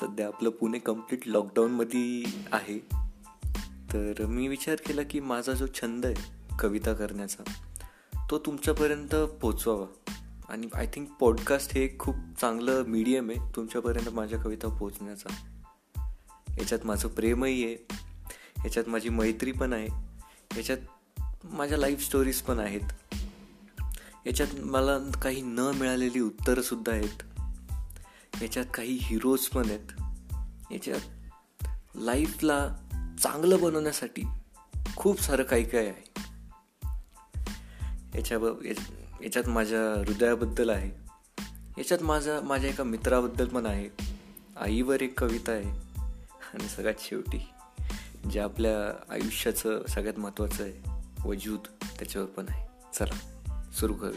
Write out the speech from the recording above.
सध्या आपलं पुणे कंप्लीट लॉकडाऊनमध्ये आहे. तर मी विचार केला की माझा जो छंद आहे कविता करण्याचा तो तुमच्यापर्यंत पोचवावा आणि आय थिंक पॉडकास्ट हे खूप चांगलं मीडियम आहे तुमच्यापर्यंत माझ्या कविता पोचण्याचा याच्यात माझं प्रेमही आहे याच्यात माझी मैत्री पण आहे याच्यात माझ्या लाईफ स्टोरीज पण आहेत. याच्यात मला काही न मिळालेली उत्तरंसुद्धा आहेत. याच्यात काही हिरोज पण आहेत. याच्यात लाईफला चांगलं बनवण्यासाठी खूप सारं काही काय आहे. याच्या याच्यात माझ्या हृदयाबद्दल आहे. याच्यात माझा माझ्या एका मित्राबद्दल पण आहे. आईवर एक कविता आहे. आणि सगळ्यात शेवटी जे आपल्या आयुष्याचं सगळ्यात महत्त्वाचं आहे वजूद त्याच्यावर पण आहे. चला सुरू करू